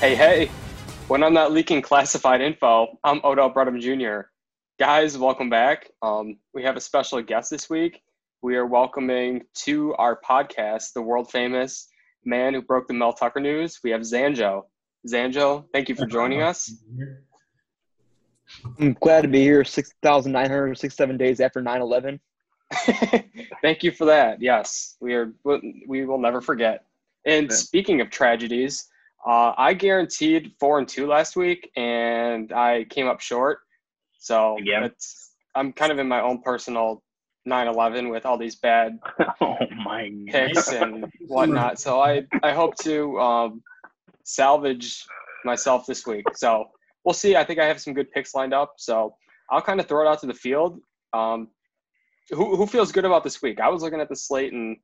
Hey, hey, when I'm not leaking classified info, I'm Odell Bredham Jr. Guys, welcome back. Um, we have a special guest this week. We are welcoming to our podcast the world famous man who broke the Mel Tucker news. We have Zanjo. Zanjo, thank you for joining us. I'm glad to be here 6,967 days after 9 11. thank you for that. Yes, we are. We will never forget. And speaking of tragedies, uh, I guaranteed four and two last week, and I came up short. So it's I'm kind of in my own personal 9/11 with all these bad oh my picks and whatnot. So I I hope to um, salvage myself this week. So we'll see. I think I have some good picks lined up. So I'll kind of throw it out to the field. Um, who who feels good about this week? I was looking at the slate and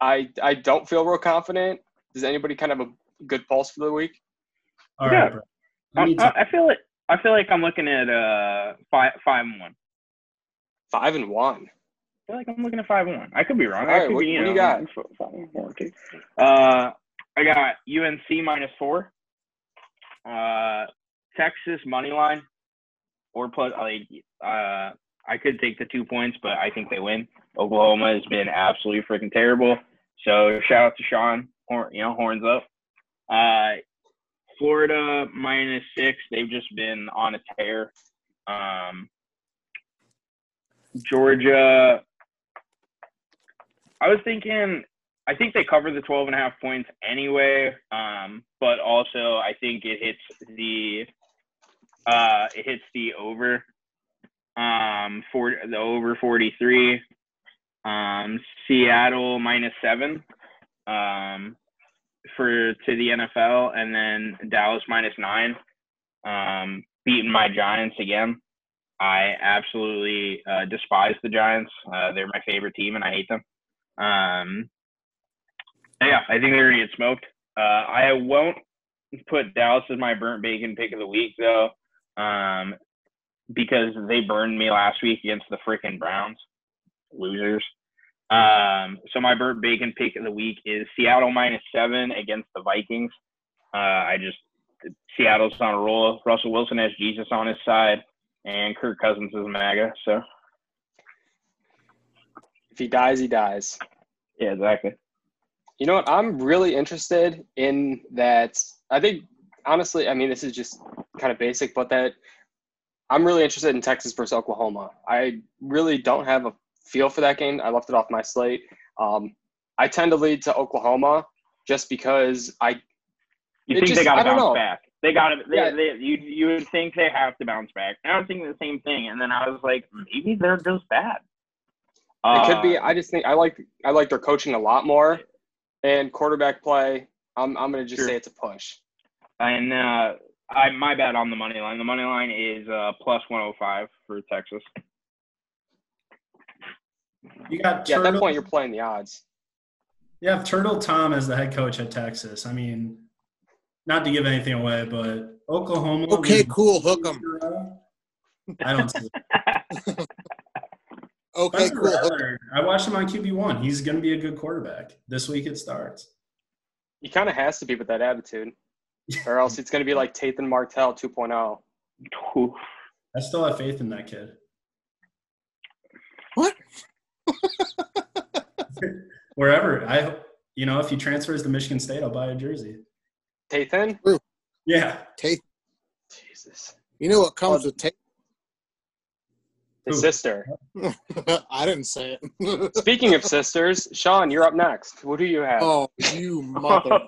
I I don't feel real confident. Does anybody kind of a good pulse for the week? All right, yeah. I, I, feel like I feel like I'm looking at uh five five and one. Five and one. I feel like I'm looking at five and one. I could be wrong. All right, what, be, you, what know, do you got? Five and four, okay. Uh, I got UNC minus four. Uh, Texas money line, or plus like uh, I could take the two points, but I think they win. Oklahoma has been absolutely freaking terrible. So shout out to Sean, you know, horns up. Uh, Florida minus six. They've just been on a tear. Um, Georgia. I was thinking. I think they cover the 12 and a half points anyway. Um, but also I think it hits the uh, it hits the over um for the over 43 um Seattle minus 7 um for to the NFL, and then Dallas minus nine, um, beating my Giants again. I absolutely uh, despise the Giants. Uh, they're my favorite team, and I hate them. Um, yeah, I think they're gonna get smoked. Uh, I won't put Dallas as my burnt bacon pick of the week though, um, because they burned me last week against the freaking Browns, losers. Um, so my burnt bacon pick of the week is Seattle minus seven against the Vikings. Uh, I just Seattle's on a roll. Russell Wilson has Jesus on his side, and Kirk Cousins is MAGA. So if he dies, he dies. Yeah, exactly. You know what? I'm really interested in that. I think honestly, I mean, this is just kind of basic, but that I'm really interested in Texas versus Oklahoma. I really don't have a feel for that game. I left it off my slate. Um, I tend to lead to Oklahoma just because I. You think just, they got to bounce know. back? They got to. They, yeah. they, you you would think they have to bounce back. I was thinking the same thing, and then I was like, maybe they're just bad. Uh, it could be. I just think I like I like their coaching a lot more, and quarterback play. I'm I'm gonna just sure. say it's a push. And uh, I my bet on the money line. The money line is uh, plus 105 for Texas. You got yeah, at that point you're playing the odds. You have Turtle Tom as the head coach at Texas. I mean, not to give anything away, but Oklahoma. Okay, cool. Hook them. I don't see it. okay, Spencer cool. Rattler, I watched him on QB one. He's going to be a good quarterback. This week it starts. He kind of has to be with that attitude, or else it's going to be like Tathan Martell 2.0. I still have faith in that kid. What? Wherever I, you know, if he transfers to Michigan State, I'll buy a jersey. Tathan? Yeah. Tate. Jesus. You know what comes oh, with Tate? His sister. I didn't say it. Speaking of sisters, Sean, you're up next. What do you have? Oh, you mother.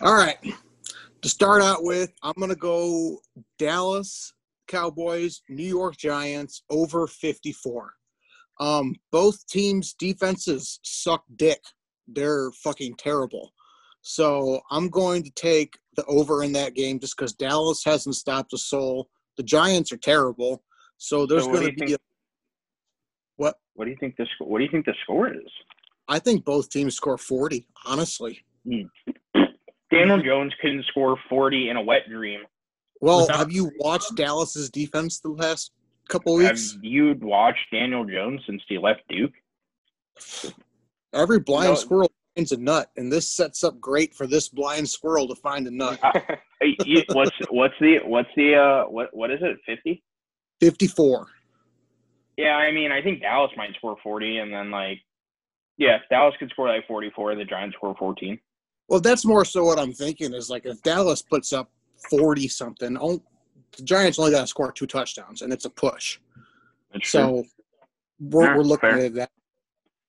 All right. To start out with, I'm going to go Dallas Cowboys, New York Giants over 54. Um, both teams' defenses suck dick. They're fucking terrible. So I'm going to take the over in that game just because Dallas hasn't stopped a soul. The Giants are terrible. So there's so going to be think, a, what? What do you think the score? What do you think the score is? I think both teams score 40. Honestly. Hmm. Daniel Jones couldn't score 40 in a wet dream. Well, Without, have you watched Dallas's defense the last couple weeks? Have you watched Daniel Jones since he left Duke? Every blind No. squirrel finds a nut, and this sets up great for this blind squirrel to find a nut. What's what's the what's the uh what what is it? Fifty? 54. Yeah, I mean, I think Dallas might score forty, and then like, yeah, Dallas could score like forty-four. The Giants score fourteen. Well, that's more so what I'm thinking is like if Dallas puts up 40 something, oh, the Giants only got to score two touchdowns, and it's a push. That's true. So we're, Yeah, we're looking fair. at that.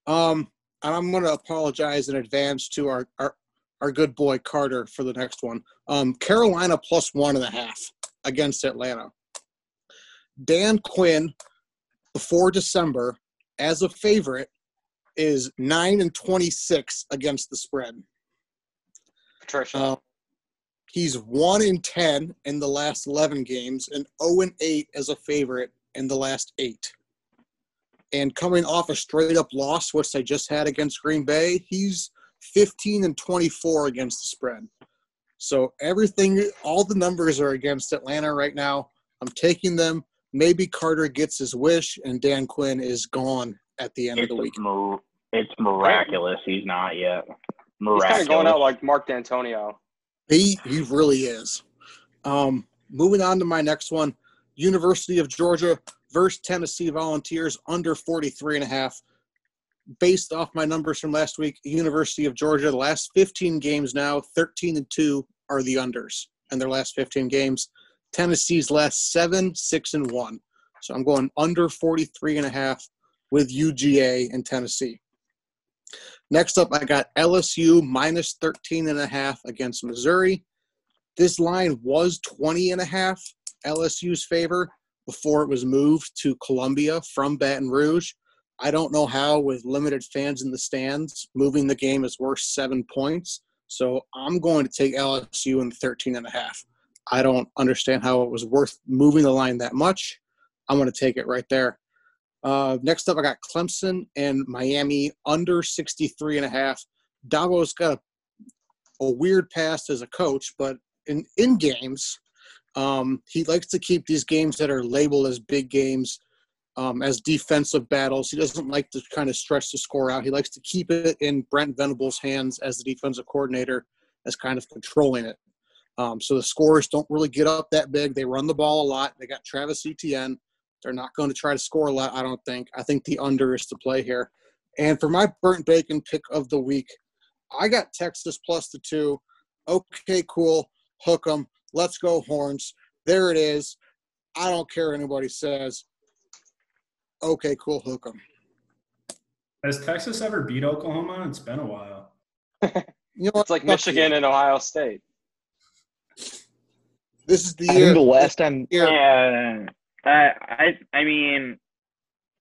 Um, and I'm going to apologize in advance to our, our our good boy Carter for the next one. Um, Carolina plus one and a half against Atlanta. Dan Quinn before December as a favorite is nine and twenty six against the spread. Patricia. Uh, he's one in ten in the last eleven games and zero and eight as a favorite in the last eight. And coming off a straight up loss, which they just had against Green Bay, he's fifteen and twenty four against the spread. So everything, all the numbers are against Atlanta right now. I'm taking them. Maybe Carter gets his wish, and Dan Quinn is gone at the end of the week. mir- it's miraculous. He's not yet. He's kind of going out like Mark Dantonio. He he really is. Um, moving on to my next one, University of Georgia versus Tennessee Volunteers under 43 and a half. Based off my numbers from last week, University of Georgia, the last 15 games now, 13 and 2 are the unders in their last 15 games. Tennessee's last seven, six and one. So I'm going under 43 and a half with UGA and Tennessee. Next up, I got LSU minus 13 and a half against Missouri. This line was 20 and a half LSU's favor before it was moved to Columbia from Baton Rouge. I don't know how, with limited fans in the stands, moving the game is worth seven points. So I'm going to take LSU in 13 and a half. I don't understand how it was worth moving the line that much. I'm going to take it right there. Uh, next up, I got Clemson and Miami under 63 and a half. Dabo's got a, a weird past as a coach, but in, in games, um, he likes to keep these games that are labeled as big games um, as defensive battles. He doesn't like to kind of stretch the score out. He likes to keep it in Brent Venables' hands as the defensive coordinator, as kind of controlling it. Um, so the scores don't really get up that big. They run the ball a lot. They got Travis Etienne. They're not going to try to score a lot, I don't think. I think the under is to play here. And for my burnt bacon pick of the week, I got Texas plus the two. Okay, cool. Hook 'em. Let's go, Horns. There it is. I don't care what anybody says. Okay, cool. Hook 'em. Has Texas ever beat Oklahoma? It's been a while. You know what? It's like Fuck Michigan you. and Ohio State. This is the I year. think the last time. Yeah, I, I, I mean,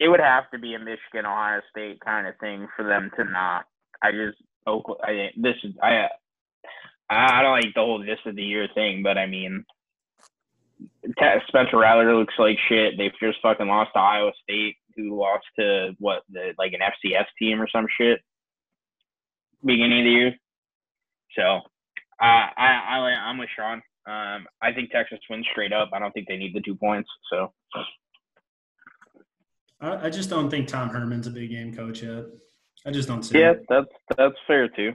it would have to be a Michigan Ohio State kind of thing for them to not. I just, Oklahoma, I, this is, I, I don't like the whole this is the year thing, but I mean, Spencer Rattler looks like shit. They've just fucking lost to Iowa State, who lost to what the like an FCS team or some shit beginning of the year. So, I, I, I I'm with Sean. Um, I think Texas wins straight up. I don't think they need the two points. So I, I just don't think Tom Herman's a big game coach yet. I just don't see yeah, it. that's that's fair too.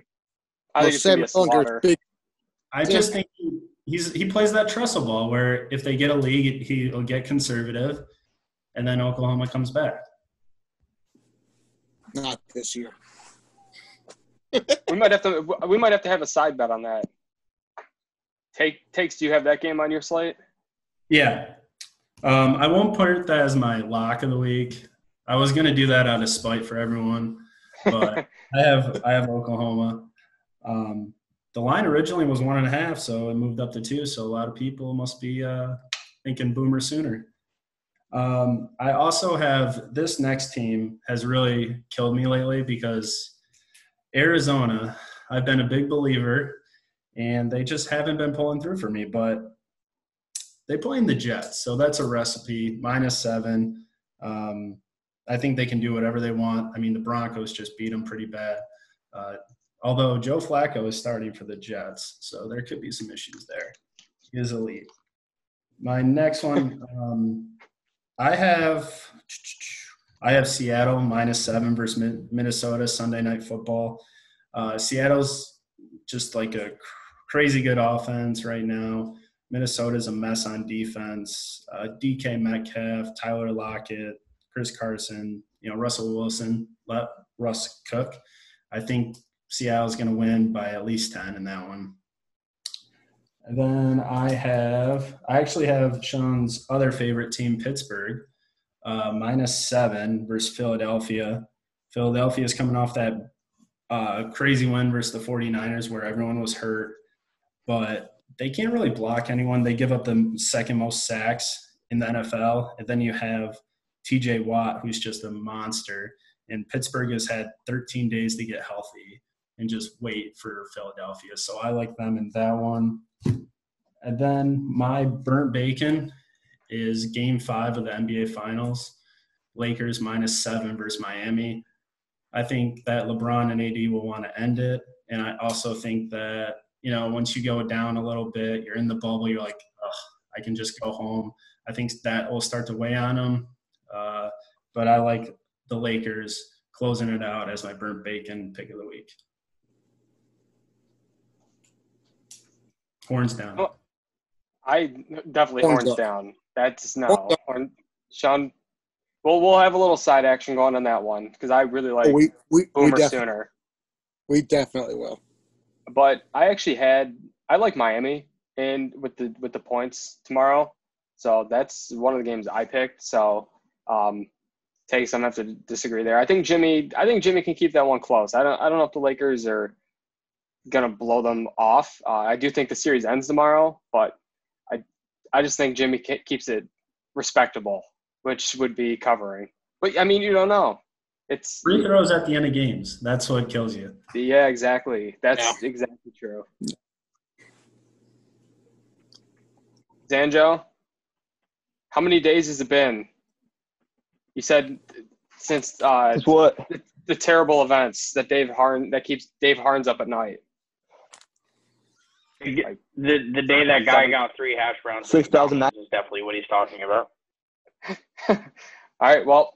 I Well, think it's be a Sam Ehlinger's big. I just think he, he's he plays that Tressel ball where if they get a league, he'll get conservative, and then Oklahoma comes back. Not this year. We might have to. We might have to have a side bet on that. Take takes. Do you have that game on your slate? Yeah. Um, I won't put that as my lock of the week. I was gonna do that out of spite for everyone, but I have I have Oklahoma. Um, the line originally was one and a half, so it moved up to two. So a lot of people must be uh, thinking Boomer sooner. Um, I also have this next team has really killed me lately because Arizona. I've been a big believer, and they just haven't been pulling through for me. But they play in the Jets, so that's a recipe. Minus seven. Um, I think they can do whatever they want. I mean, the Broncos just beat them pretty bad. Uh, although Joe Flacco is starting for the Jets, so there could be some issues there. He is elite. My next one, um, I have I have Seattle minus seven versus Minnesota Sunday night football. Uh, Seattle's just like a crazy good offense right now. Minnesota's a mess on defense. Uh, DK Metcalf, Tyler Lockett, Chris Carson, you know Russell Wilson, Russ cook. I think Seattle's going to win by at least ten in that one. And then I have, I actually have Sean's other favorite team, Pittsburgh, uh, minus seven versus Philadelphia. Philadelphia is coming off that uh, crazy win versus the 49ers where everyone was hurt, but they can't really block anyone. They give up the second most sacks in the NFL. And then you have TJ Watt, who's just a monster. And Pittsburgh has had 13 days to get healthy and just wait for Philadelphia. So I like them in that one. And then my burnt bacon is game five of the NBA Finals. Lakers minus seven versus Miami. I think that LeBron and AD will want to end it. And I also think that, you know, once you go down a little bit, you're in the bubble, you're like, I can just go home. I think that will start to weigh on them. Uh, but I like the Lakers closing it out as my burnt bacon pick of the week. Horns down. Oh, I definitely Horns horns, up. down. That's no. Horns. Horn, Sean, well, we'll have a little side action going on that one because I really like Oh, we we we, Boomer def- Sooner. we definitely will. But I actually had I like Miami and with the with the points tomorrow. So that's one of the games I picked. So um takes I'm gonna have to disagree there. I think Jimmy I think Jimmy can keep that one close. I don't I don't know if the Lakers are gonna blow them off. Uh, I do think the series ends tomorrow, but I I just think Jimmy keeps it respectable, which would be covering. But I mean, you don't know. It's Free throws at the end of games. That's what kills you. yeah, exactly. That's exactly true. Zanjo, how many days has it been? You said since uh, That's what the, the terrible events that Dave Harn that keeps Dave Harns up at night. The the day that guy got three hash browns Six thousand nine. is definitely what he's talking about. All right, well,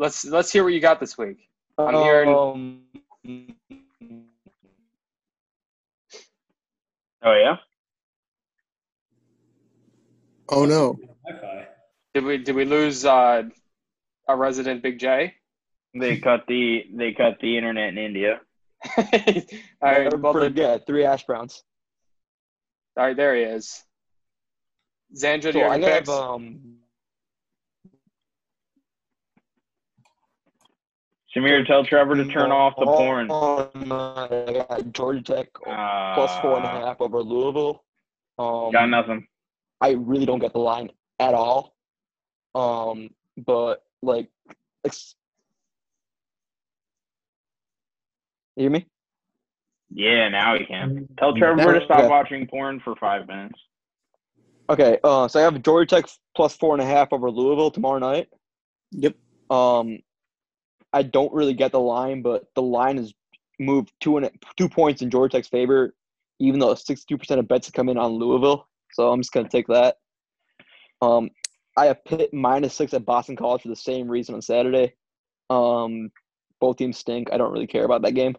let's let's hear what you got this week. I'm hearing- Um, Oh yeah. Oh no. Did we did we lose uh, our resident Big J? They cut the they cut the internet in India. all right, never well, the, forget three Ash Browns. all right, there he is. Zanjo, do So you I have any have picks? um. Samir, tell Trevor to turn off the porn. on, uh, I got Georgia Tech Uh, plus four and a half over Louisville. Um, Got nothing. I really don't get the line at all. Um, but like, ex- you hear me? Yeah, now he can. Tell Trevor to stop Okay. watching porn for five minutes. Okay, uh, so I have Georgia Tech plus four and a half over Louisville tomorrow night. Yep. Um, I don't really get the line, but the line has moved two and two points in Georgia Tech's favor, even though sixty-two percent of bets have come in on Louisville. So I'm just gonna take that. Um, I have Pitt minus six at Boston College for the same reason on Saturday. Um, both teams stink. I don't really care about that game,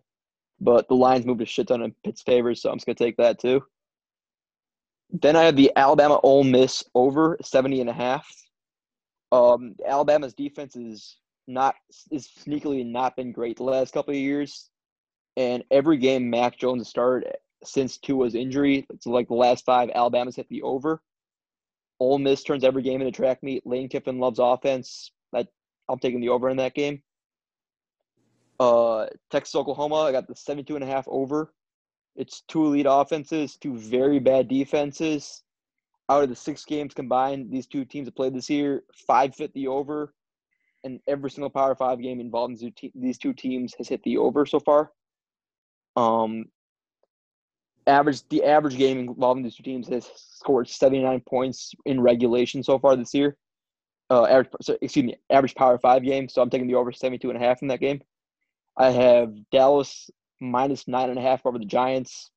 but the lines moved a shit ton in Pitt's favor, so I'm just gonna take that too. Then I have the Alabama Ole Miss over 70 and a half. Um, Alabama's defense is not is sneakily not been great the last couple of years, and every game Mac Jones has started since Tua's injury, it's like the last five Alabama's hit the over. Ole Miss turns every game into track meet. Lane Kiffin loves offense. That I'm taking the over in that game. Uh, Texas Oklahoma, I got the 72 and a half over. It's two elite offenses, two very bad defenses. Out of the six games combined, these two teams have played this year, five fit the over, and every single Power Five game involving these two these two teams has hit the over so far. Um, average the average game involving these two teams has scored 79 points in regulation so far this year. Uh, average, so, excuse me, average Power Five game. So I'm taking the over 72 and a half in that game. I have Dallas minus nine and a half over the Giants.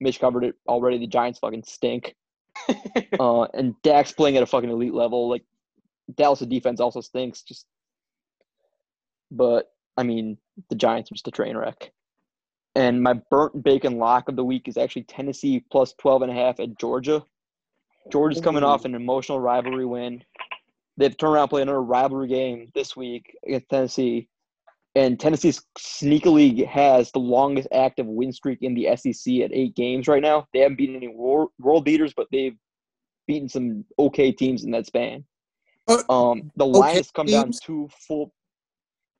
Mitch covered it already. The Giants fucking stink. Uh, and Dak's playing at a fucking elite level. Like Dallas' defense also stinks. Just but I mean the Giants are just a train wreck. And my burnt bacon lock of the week is actually Tennessee plus 12 and a half at Georgia. Georgia's coming off an emotional rivalry win. They've turned around and played another rivalry game this week against Tennessee. And Tennessee sneakily has the longest active win streak in the SEC at eight games right now. They haven't beaten any world, world beaters, but they've beaten some okay teams in that span. Uh, Um, the line okay has come down teams? to full.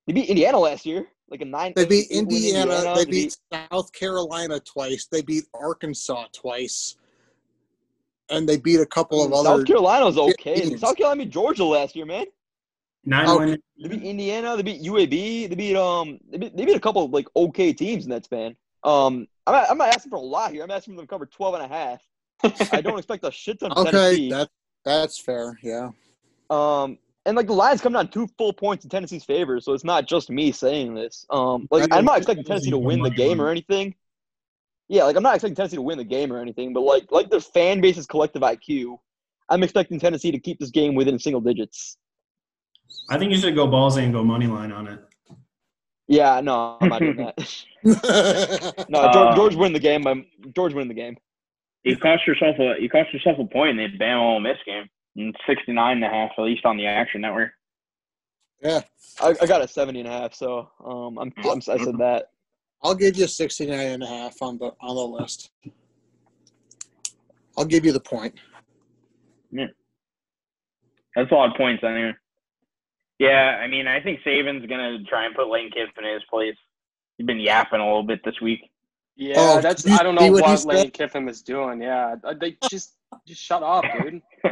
They beat Indiana last year, like a nine. They beat eight win Indiana. They beat South Carolina twice. They beat Arkansas twice. And they beat a couple of other. South Carolina was okay. teams. South Carolina beat Georgia last year, man. Nine win. They beat Indiana. They beat UAB. They beat um. They beat, they beat a couple of like okay teams in that span. Um, I'm not, I'm not asking for a lot here. I'm asking them to cover 12 and a half. I don't expect a shit ton of Okay, Tennessee. that that's fair. Yeah. Um, and like the lines come down two full points in Tennessee's favor, so it's not just me saying this. Um, like I'm not expecting Tennessee to win the game or anything. Yeah, like I'm not expecting Tennessee to win the game or anything, but like like the fan base's collective IQ, I'm expecting Tennessee to keep this game within single digits. I think you should go ballsy and go money line on it. Yeah, no, I'm not doing that. no, George, Uh, George win the game. By, George win the game. You cost yourself a you cost yourself a point in the Bama Ole Miss game. And 69 and a half, at least on the Action Network. yeah. I, I got a 70 and a half, so um, I'm, I'm I said that. I'll give you 69 and a half on the on the list. I'll give you the point. Yeah, that's a lot of points anyway. Yeah, I mean, I think Saban's gonna try and put Lane Kiffin in his place. He's been yapping a little bit this week. Yeah, Oh, that's you I don't know what what? Lane Kiffin was doing. Yeah, they just just shut up, dude.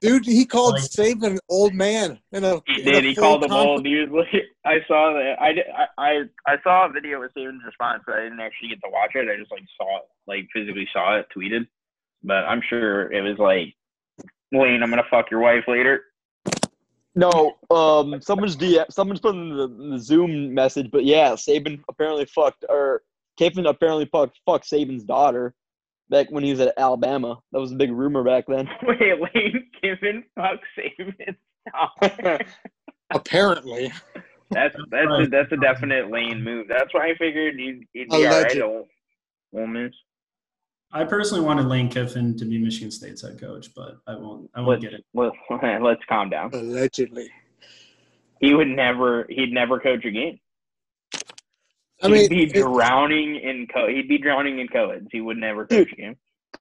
Dude, he called Like- Saban an old man. In a, He in a did. He called him old. He was I saw that. I, did, I I I saw a video with Saban's response, but I didn't actually get to watch it. I just like saw it, like physically saw it tweeted. But I'm sure it was like, Lane, I'm gonna fuck your wife later. No, um, someone's DM, someone's put in the, the Zoom message, but yeah, Saban apparently fucked, or Kiffin apparently fucked, fucked Saban's daughter back when he was at Alabama. That was a big rumor back then. Wait, Lane Kiffin fuck Saban. Stop. Apparently. That's that's a, that's a definite Lane move. That's why I figured he'd, he'd be all right. Alleged. at Ole Ole Miss. I personally wanted Lane Kiffin to be Michigan State's head coach, but I won't. I won't Let's get it. let, let's calm down. Allegedly. He would never. He'd never coach a game. I mean, he'd be it- drowning in co. He'd be drowning in co-eds. He would never coach a game.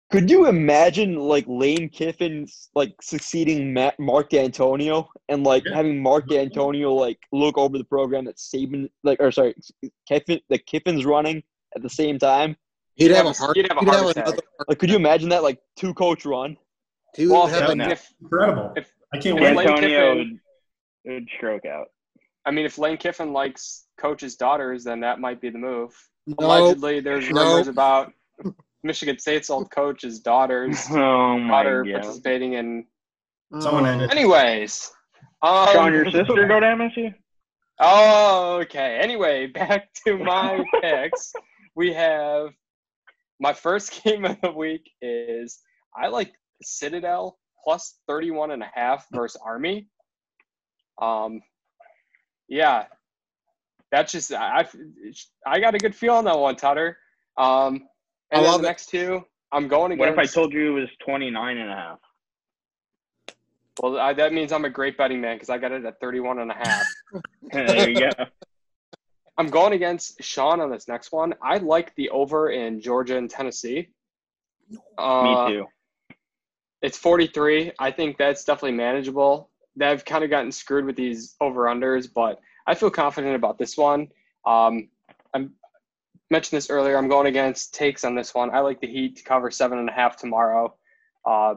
Could you imagine like Lane Kiffin like succeeding Matt, Mark Dantonio and like Yeah. having Mark D'Antonio like look over the program that Saban like or sorry Kiffin that Kiffin's running at the same time? he'd have Yeah, a heart. he'd have a he'd heart have attack. Like, could you imagine that like two coach run? He would well, have if, no. if Incredible. If- I can't if wait. Lane Antonio Kiffin- would, would stroke out. I mean, if Lane Kiffin likes coaches' daughters, then that might be the move. no, Allegedly, there's no. rumors about Michigan State's old coach's daughter's Oh my daughter god! participating in. Someone ended. Anyways, um, Sean, your sister go to MSU? Oh, okay. Anyway, back to my picks. We have my first game of the week is I like Citadel plus 31 and a half versus Army. Um, yeah, that's just I I got a good feel on that one, Tutter. Um, I and then love the it. next two, I'm going against. What if I told you it was 29 and a half? Well, I, that means I'm a great betting man because I got it at 31 and a half. there you go. I'm going against Sean on this next one. I like the over in Georgia and Tennessee. Uh, Me too. It's 43. I think that's definitely manageable. They've kind of gotten screwed with these over unders, but I feel confident about this one. Um, I mentioned this earlier. I'm going against takes on this one. I like the Heat to cover seven and a half tomorrow. Uh,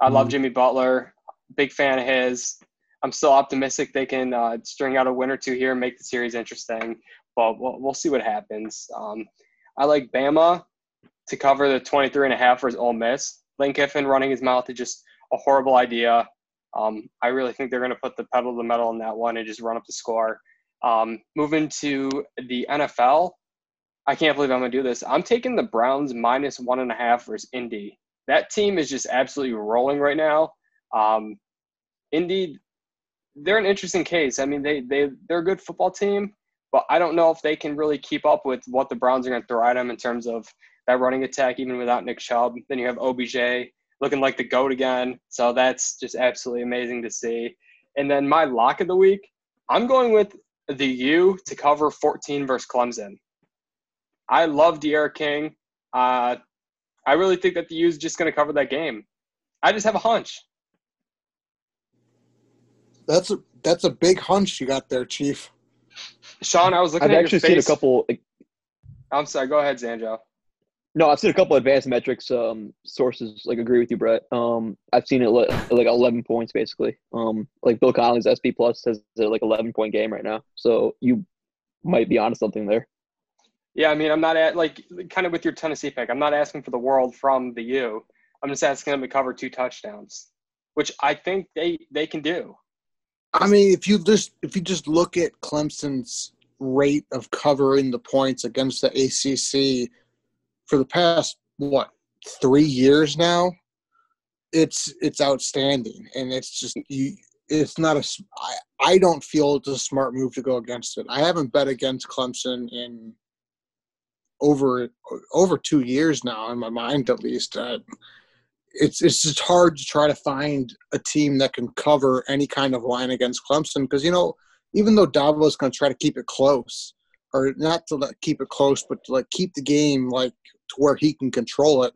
I love Mhm. Jimmy Butler. Big fan of his. I'm still optimistic they can uh, string out a win or two here and make the series interesting. But we'll, we'll see what happens. Um, I like Bama to cover the 23 and a half versus Ole Miss. Lane Kiffin running his mouth is just a horrible idea. Um, I really think they're going to put the pedal to the metal in that one and just run up the score. Um, moving to the NFL, I can't believe I'm going to do this. I'm taking the Browns minus one and a half versus Indy. That team is just absolutely rolling right now. Um, Indy, they're an interesting case. I mean, they they they're a good football team, but I don't know if they can really keep up with what the Browns are going to throw at them in terms of that running attack, even without Nick Chubb. Then you have OBJ looking like the goat again, so that's just absolutely amazing to see. And then my lock of the week, I'm going with the U to cover 14 versus Clemson. I love D'Eriq King. Uh, I really think that the U is just going to cover that game. I just have a hunch. That's a that's a big hunch you got there, Chief. Sean, I was looking I've at actually your seen a couple. I'm sorry. Go ahead, Zanjo. No, I've seen a couple advanced metrics um, sources like agree with you, Brett. Um, I've seen it li- like 11 points basically. Um, like Bill Connolly's SP Plus says they're like 11 point game right now. So you might be onto something there. Yeah, I mean, I'm not at like kind of with your Tennessee pick. I'm not asking for the world from the U. I'm just asking them to cover two touchdowns, which I think they they can do. I mean, if you just if you just look at Clemson's rate of covering the points against the ACC for the past what three years now, it's it's outstanding, and it's just you. It's not a. I I don't feel it's a smart move to go against it. I haven't bet against Clemson in over over two years now, in my mind at least. Uh, it's it's just hard to try to find a team that can cover any kind of line against Clemson because you know even though Dabo's going to try to keep it close or not to keep it close but to like keep the game like to where he can control it.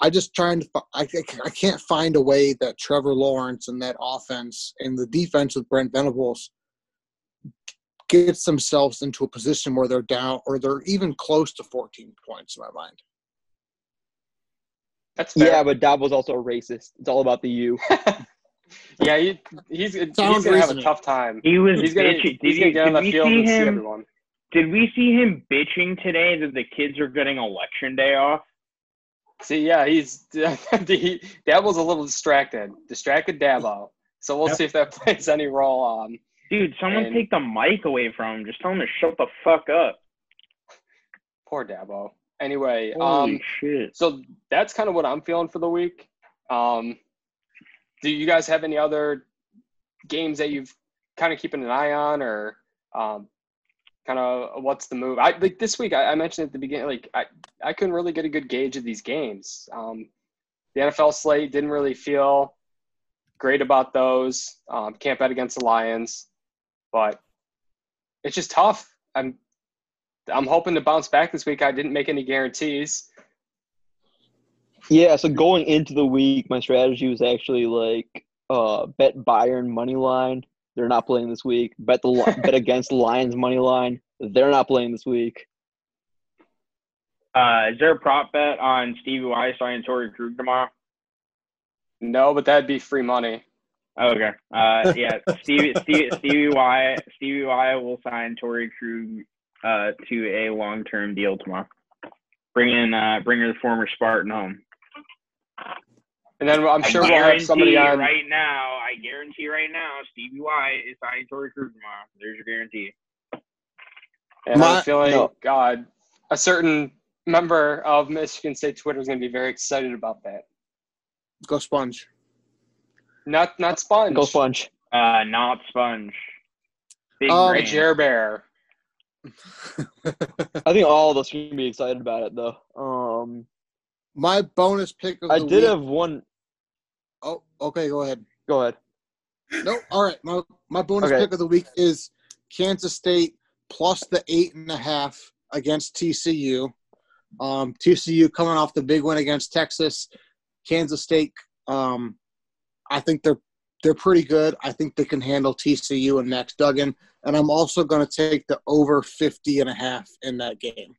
I just trying to I, I- I can't find a way that Trevor Lawrence and that offense and the defense with Brent Venables gets themselves into a position where they're down or they're even close to 14 points in my mind. That's fair. Yeah, but Dabo's also a racist. It's all about the U. yeah, he, he's he's gonna have a tough time. He was He's gonna bitching. he's gonna get on the field see and see him? everyone. Did we see him bitching today that the kids are getting election day off? See, yeah, he's he, Dabo's a little distracted, distracted Dabo. So we'll Yep. see if that plays any role. on. Dude, someone And- take the mic away from him. Just tell him to shut the fuck up. poor Dabo. Anyway, Holy um, shit. so that's kind of what I'm feeling for the week. Um, do you guys have any other games that you've kind of keeping an eye on, or um, kind of what's the move? I like this week. I, I mentioned at the beginning, like I, I couldn't really get a good gauge of these games. Um, the NFL slate didn't really feel great about those. Um, can't bet against the Lions, but it's just tough. I'm I'm hoping to bounce back this week. I didn't make any guarantees. Yeah, so going into the week, my strategy was actually like uh, bet Bayern money line. They're not playing this week. Bet the bet against Lions money line. They're not playing this week. Uh, is there a prop bet on Stevie Y signing Torey Krug tomorrow? No, but that'd be free money. Okay. Uh, yeah, Stevie, Stevie, Stevie Y, Stevie Y will sign Torey Krug uh, to a long-term deal tomorrow. Bring in, uh, bring her the former Spartan home. And then I'm sure we'll have somebody on. right now. I guarantee right now, Stevie Y is signing Torey Krug tomorrow. There's your guarantee. And My- I'm feeling, no. God, a certain member of Michigan State Twitter is going to be very excited about that. Go Sponge. Not not Sponge. Go Sponge. Uh, not Sponge. Big Um. Jer Bear. I think all of us are gonna be excited about it though. Um, My bonus pick of I did week. have one. Oh, okay, go ahead. Go ahead. No, all right. My my bonus Okay. pick of the week is Kansas State plus the eight and a half against TCU. Um, TCU coming off the big win against Texas. Kansas State. Um, I think they're they're pretty good. I think they can handle TCU and Max Duggan. And I'm also going to take the over 50 and a half in that game.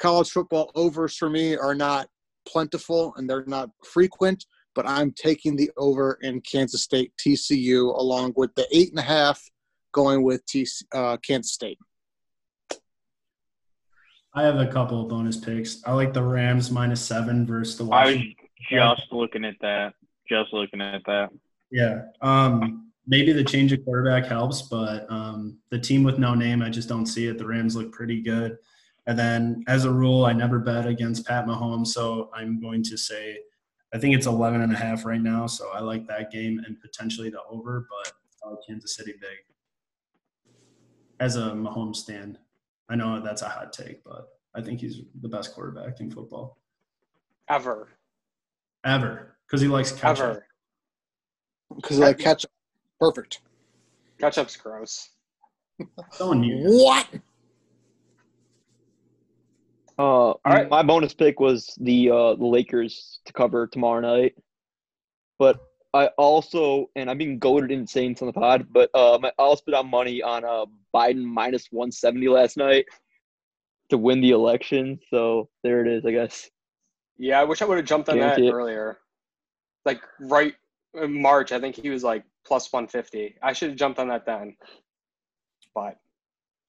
College football overs for me are not plentiful and they're not frequent but I'm taking the over in Kansas State TCU along with the eight and a half going with TC, uh, Kansas State. I have a couple of bonus picks. I like the Rams minus seven versus the I was just looking at that. Just looking at that. Yeah. Um, maybe the change of quarterback helps, but um, the team with no name, I just don't see it. The Rams look pretty good. And then, as a rule, I never bet against Pat Mahomes, so I'm going to say I think it's 11 and a half right now. So I like that game and potentially the over, but Kansas City big. As a Mahomes stand, I know that's a hot take, but I think he's the best quarterback in football Ever. ever because he likes ketchup. Ever. Because I catch perfect. Ketchup's gross. Someone mute. What? Uh, right. my bonus pick was the uh the Lakers to cover tomorrow night, but I also and I'm being goaded into saying this on the pod, but um, I also put on money on uh Biden minus 170 last night to win the election. So there it is, I guess. Yeah, I wish I would have jumped on that it. earlier. Like right in March, I think he was like plus 150. I should have jumped on that then. But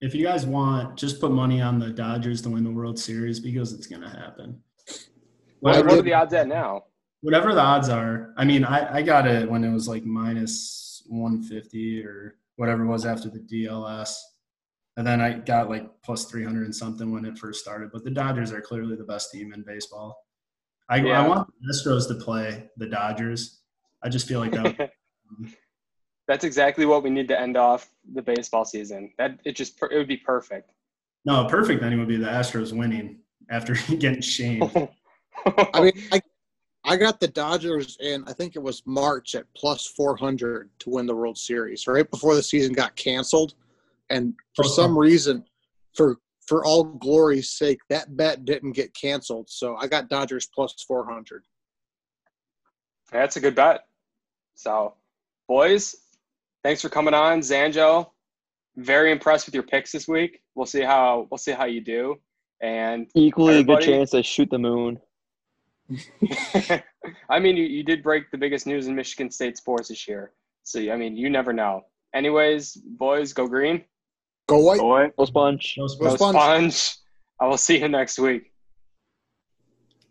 If you guys want, just put money on the Dodgers to win the World Series because it's gonna happen. what, what are the odds at now? whatever the odds are. I mean, I, I got it when it was like minus 150 or whatever it was after the DLS. And then I got like plus 300 and something when it first started. But the Dodgers are clearly the best team in baseball. I, Yeah. I want the Astros to play the Dodgers. I just feel like that. That's exactly what we need to end off the baseball season. That it just it would be perfect. no, a perfect ending would be the Astros winning after getting shamed. I mean, I, I got the Dodgers in, I think it was March at plus 400 to win the World Series, right before the season got canceled. And for Oh, some reason, for for all glory's sake, that bet didn't get canceled. So I got Dodgers plus 400. That's a good bet. So, boys, thanks for coming on, Zanjo. Very impressed with your picks this week. We'll see how we'll see how you do. And Equally a good chance to shoot the moon. I mean, you, you did break the biggest news in Michigan State sports this year. So I mean, you never know. Anyways, boys, go green. Go white. Boy. No sponge. No Go Go sponge. Sponge. sponge. I will see you next week.